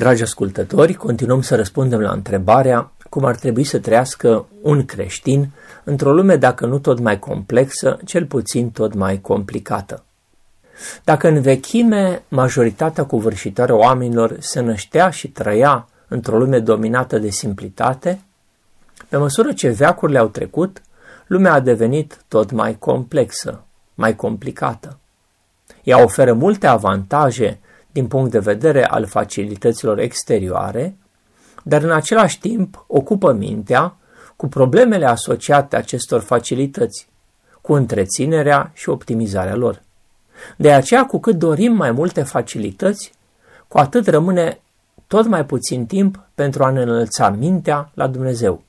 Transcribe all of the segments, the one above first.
Dragi ascultători, continuăm să răspundem la întrebarea cum ar trebui să trăiască un creștin într-o lume dacă nu tot mai complexă, cel puțin tot mai complicată. Dacă în vechime majoritatea covârșitoare oamenilor se năștea și trăia într-o lume dominată de simplitate, pe măsură ce veacurile au trecut, lumea a devenit tot mai complexă, mai complicată. Ea oferă multe avantaje din punct de vedere al facilităților exterioare, dar în același timp ocupă mintea cu problemele asociate acestor facilități, cu întreținerea și optimizarea lor. De aceea, cu cât dorim mai multe facilități, cu atât rămâne tot mai puțin timp pentru a ne înălța mintea la Dumnezeu.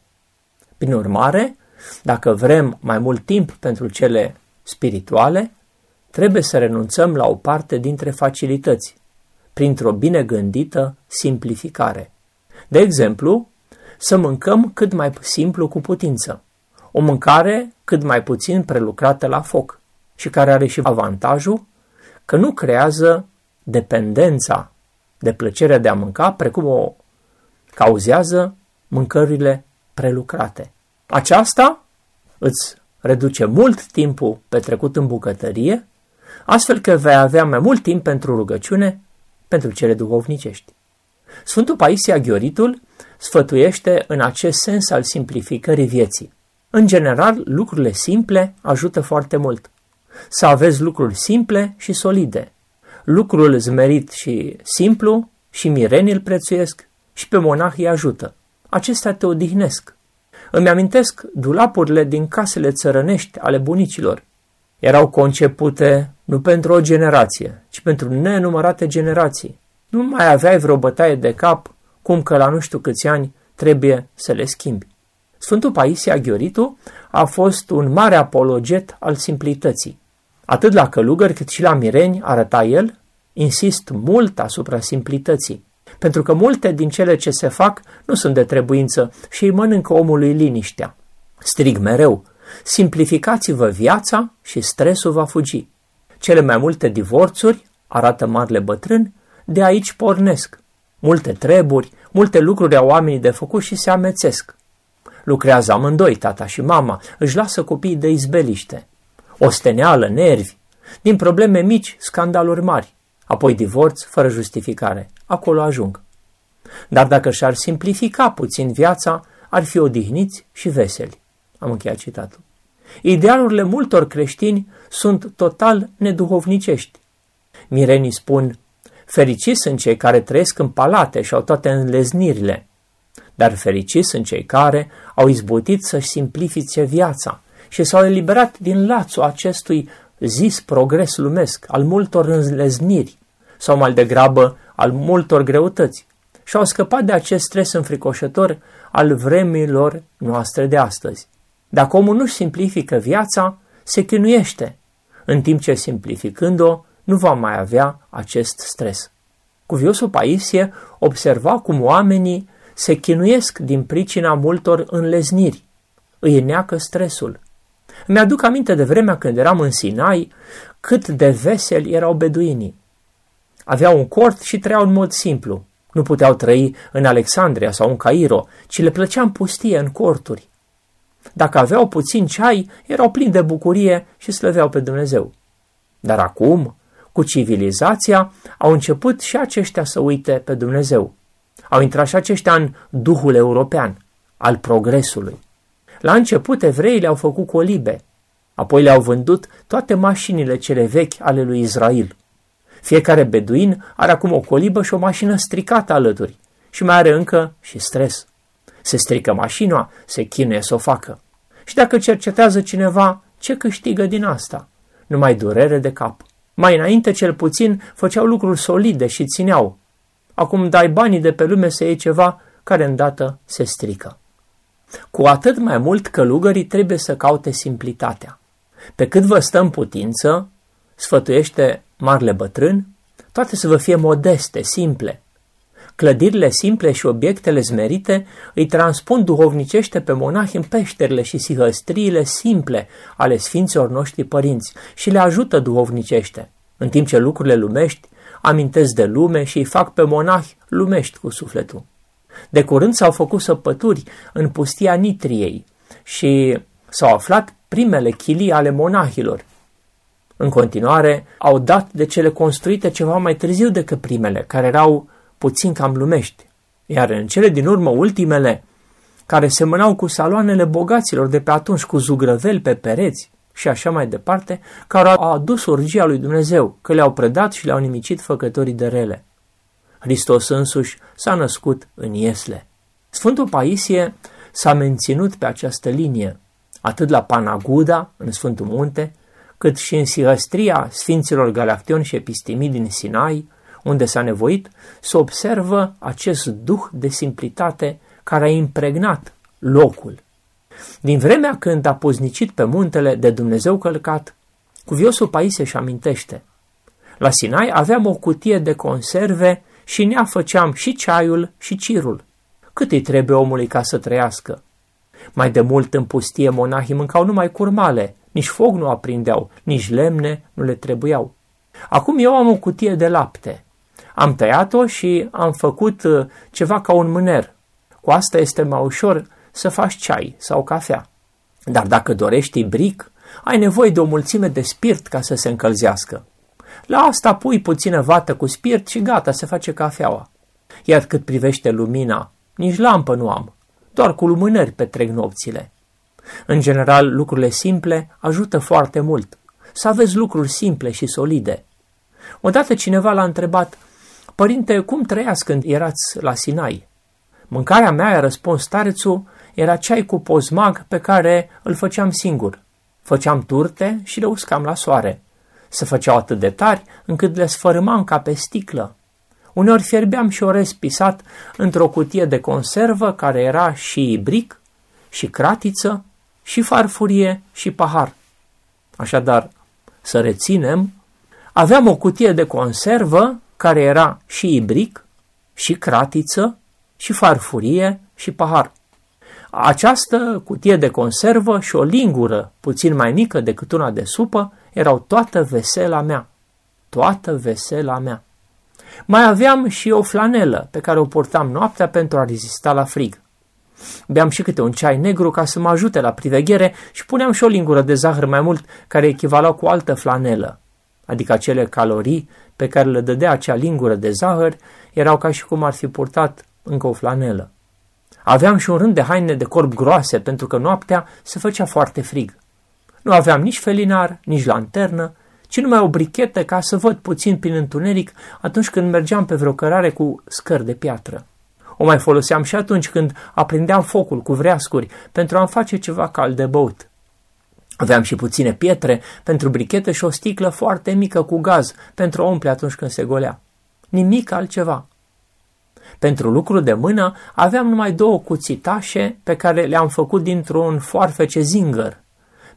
Prin urmare, dacă vrem mai mult timp pentru cele spirituale, trebuie să renunțăm la o parte dintre facilități, printr-o bine gândită simplificare. De exemplu, să mâncăm cât mai simplu cu putință, o mâncare cât mai puțin prelucrată la foc și care are și avantajul că nu creează dependența de plăcerea de a mânca, precum o cauzează mâncările prelucrate. Aceasta îți reduce mult timpul petrecut în bucătărie, astfel că vei avea mai mult timp pentru rugăciune pentru cele duhovnicești. Sfântul Paisia Ghioritul sfătuiește în acest sens al simplificării vieții. În general, lucrurile simple ajută foarte mult. Să aveți lucruri simple și solide. Lucrul zmerit și simplu și mirenii îl prețuiesc și pe monah îi ajută. Acestea te odihnesc. Îmi amintesc dulapurile din casele țărănești ale bunicilor. Erau concepute nu pentru o generație, ci pentru nenumărate generații. Nu mai aveai vreo bătaie de cap, cum că la nu știu câți ani trebuie să le schimbi. Sfântul Paisia Ghioritu a fost un mare apologet al simplității. Atât la călugări cât și la mireni, arăta el, insist mult asupra simplității, pentru că multe din cele ce se fac nu sunt de trebuință și îi mănâncă omului liniștea. Strig mereu, simplificați-vă viața și stresul va fugi. Cele mai multe divorțuri, arată marele bătrân, de aici pornesc. Multe treburi, multe lucruri au oamenii de făcut și se amețesc. Lucrează amândoi, tata și mama, își lasă copiii de izbeliște. Osteneală, nervi, din probleme mici, scandaluri mari, apoi divorț fără justificare. Acolo ajung. Dar dacă și-ar simplifica puțin viața, ar fi odihniți și veseli. Am încheiat citatul. Idealurile multor creștini sunt total neduhovnicești. Mirenii spun, fericiți sunt cei care trăiesc în palate și au toate înleznirile, dar fericiți sunt cei care au izbutit să-și simplifice viața și s-au eliberat din lațul acestui zis progres lumesc, al multor înlezniri, sau mai degrabă al multor greutăți, și au scăpat de acest stres înfricoșător al vremilor noastre de astăzi. Dacă omul nu-și simplifică viața, se chinuiește, în timp ce simplificând-o, nu va mai avea acest stres. Cuviosul Paisie observa cum oamenii se chinuiesc din pricina multor înlezniri, îi neacă stresul. Îmi aduc aminte de vremea când eram în Sinai, cât de veseli erau beduinii. Aveau un cort și trăiau în mod simplu. Nu puteau trăi în Alexandria sau în Cairo, ci le plăcea în pustie, în corturi. Dacă aveau puțin ceai, erau plini de bucurie și slăveau pe Dumnezeu. Dar acum, cu civilizația, au început și aceștia să uite pe Dumnezeu. Au intrat și aceștia în duhul european, al progresului. La început, evreii le-au făcut colibe, apoi le-au vândut toate mașinile cele vechi ale lui Israel. Fiecare beduin are acum o colibă și o mașină stricată alături și mai are încă și stres. Se strică mașina, se chinuie să o facă. Și dacă cercetează cineva, ce câștigă din asta? Numai durere de cap. Mai înainte, cel puțin, făceau lucruri solide și țineau. acum dai banii de pe lume să iei ceva care îndată se strică. Cu atât mai mult călugării trebuie să caute simplitatea. Pe cât vă stă în putință, sfătuiește marele bătrân, toate să vă fie modeste, simple. Clădirile simple și obiectele zmerite îi transpun duhovnicește pe monahi în peșterile și sihăstriile simple ale sfinților noștri părinți și le ajută duhovnicește, în timp ce lucrurile lumești amintesc de lume și îi fac pe monahi lumești cu sufletul. De curând s-au făcut săpături în pustia Nitriei și s-au aflat primele chilii ale monahilor. În continuare, au dat de cele construite ceva mai târziu decât primele, care erau puțin cam lumești, iar în cele din urmă ultimele, care semănau cu saloanele bogaților de pe atunci, cu zugrăveli pe pereți și așa mai departe, care au adus urgia lui Dumnezeu, că le-au predat și le-au nimicit făcătorii de rele. Hristos însuși s-a născut în Iesle. Sfântul Paisie s-a menținut pe această linie, atât la Panaguda, în Sfântul Munte, cât și în Sihăstria Sfinților Galactioni și Epistemii din Sinai, unde s-a nevoit să observă acest duh de simplitate care a impregnat locul. Din vremea când a poznicit pe muntele de Dumnezeu călcat, cuviosul Paisie își amintește. La Sinai aveam o cutie de conserve și nea făceam și ceaiul și cirul. Cât îi trebuie omului ca să trăiască? Mai de mult în pustie monahii mâncau numai curmale, nici foc nu aprindeau, nici lemne nu le trebuiau. Acum eu am o cutie de lapte. Am tăiat-o și am făcut uh, ceva ca un mâner. Cu asta este mai ușor să faci ceai sau cafea. Dar dacă dorești ibric, ai nevoie de o mulțime de spirit ca să se încălzească. La asta pui puțină vată cu spirit și gata, se face cafeaua. Iar cât privește lumina, nici lampă nu am, doar cu lumânări petrec nopțile. În general, lucrurile simple ajută foarte mult. Să aveți lucruri simple și solide. Odată cineva l-a întrebat, Părinte, cum trăiați când erați la Sinai? Mâncarea mea, a răspuns starețul, era ceai cu pozmag pe care îl făceam singur. Făceam turte și le uscam la soare. Se făceau atât de tari încât le sfărâmam ca pe sticlă. Uneori fierbeam și orez pisat într-o cutie de conservă care era și bric, și cratiță, și farfurie, și pahar. Așadar, să reținem, aveam o cutie de conservă care era și ibric, și cratiță, și farfurie, și pahar. Această cutie de conservă și o lingură puțin mai mică decât una de supă erau toată vesela mea. Toată vesela mea. Mai aveam și o flanelă pe care o portam noaptea pentru a rezista la frig. Beam și câte un ceai negru ca să mă ajute la priveghere și puneam și o lingură de zahăr mai mult care echivala cu altă flanelă, adică acele calorii pe care le dădea acea lingură de zahăr erau ca și cum ar fi purtat încă o flanelă. Aveam și un rând de haine de corp groase pentru că noaptea se făcea foarte frig. Nu aveam nici felinar, nici lanternă, ci numai o brichetă ca să văd puțin prin întuneric atunci când mergeam pe vreo cărare cu scări de piatră. O mai foloseam și atunci când aprindeam focul cu vreascuri pentru a-mi face ceva cald de băut. Aveam și puține pietre pentru brichetă și o sticlă foarte mică cu gaz pentru a umple atunci când se golea. Nimic altceva. Pentru lucru de mână aveam numai două cuțitașe pe care le-am făcut dintr-un foarfece zingăr,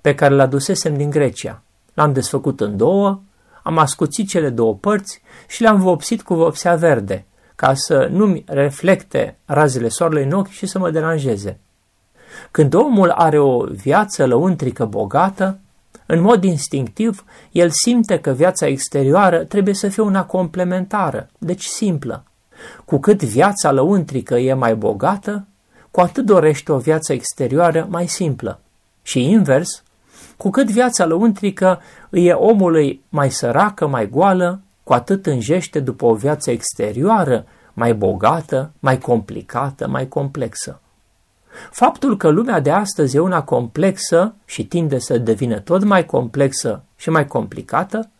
pe care l dusesem din Grecia. L-am desfăcut în două, am ascuțit cele două părți și le-am vopsit cu vopsea verde, ca să nu-mi reflecte razele soarelui în ochi și să mă deranjeze. Când omul are o viață lăuntrică bogată, în mod instinctiv, el simte că viața exterioară trebuie să fie una complementară, deci simplă. Cu cât viața lăuntrică e mai bogată, cu atât dorește o viață exterioară mai simplă. Și invers, cu cât viața lăuntrică îi e omului mai săracă, mai goală, cu atât înjește după o viață exterioară mai bogată, mai complicată, mai complexă. Faptul că lumea de astăzi e una complexă și tinde să devină tot mai complexă și mai complicată,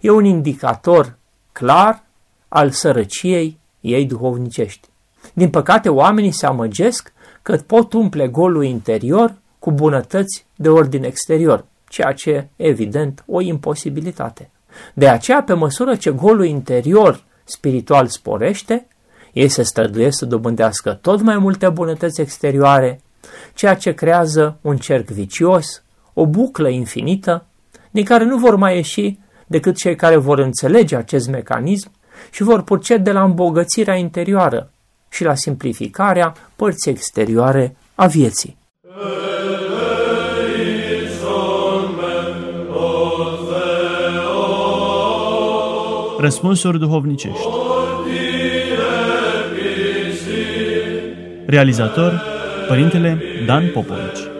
e un indicator clar al sărăciei ei duhovnicești. Din păcate, oamenii se amăgesc că pot umple golul interior cu bunătăți de ordin exterior, ceea ce e, evident, o imposibilitate. De aceea, pe măsură ce golul interior spiritual sporește, Ei se străduiesc să dobândească tot mai multe bunătăți exterioare, ceea ce creează un cerc vicios, o buclă infinită, din care nu vor mai ieși decât cei care vor înțelege acest mecanism și vor procede la îmbogățirea interioară și la simplificarea părții exterioare a vieții. Răspunsuri duhovnicești Realizator Părintele Dan Popovici